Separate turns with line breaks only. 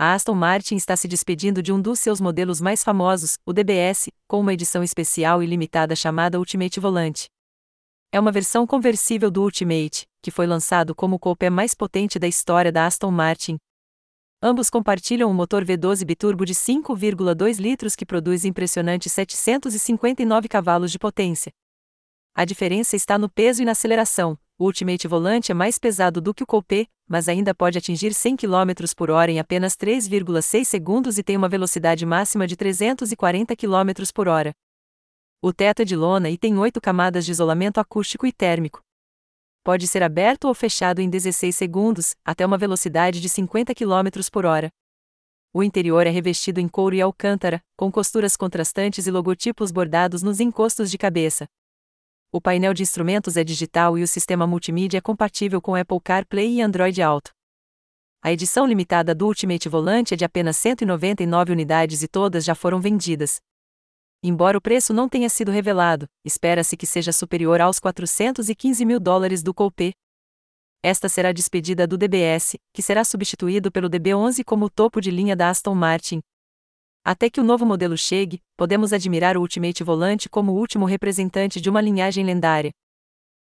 a Aston Martin está se despedindo de um dos seus modelos mais famosos, o DBS, com uma edição especial e limitada chamada Ultimate Volante. É uma versão conversível do Ultimate, que foi lançado como o coupé mais potente da história da Aston Martin. Ambos compartilham um motor V12 biturbo de 5,2 litros que produz impressionantes 759 cavalos de potência. A diferença está no peso e na aceleração. O Ultimate Volante é mais pesado do que o Coupé, mas ainda pode atingir 100 km por hora em apenas 3,6 segundos e tem uma velocidade máxima de 340 km por hora. O teto é de lona e tem oito camadas de isolamento acústico e térmico. Pode ser aberto ou fechado em 16 segundos, até uma velocidade de 50 km por hora. O interior é revestido em couro e alcântara, com costuras contrastantes e logotipos bordados nos encostos de cabeça. O painel de instrumentos é digital e o sistema multimídia é compatível com Apple CarPlay e Android Auto. A edição limitada do Ultimate Volante é de apenas 199 unidades e todas já foram vendidas. Embora o preço não tenha sido revelado, espera-se que seja superior aos 415 mil dólares do Coupé. Esta será a despedida do DBS, que será substituído pelo DB11 como topo de linha da Aston Martin, até que o novo modelo chegue, podemos admirar o Ultimate Volante como o último representante de uma linhagem lendária.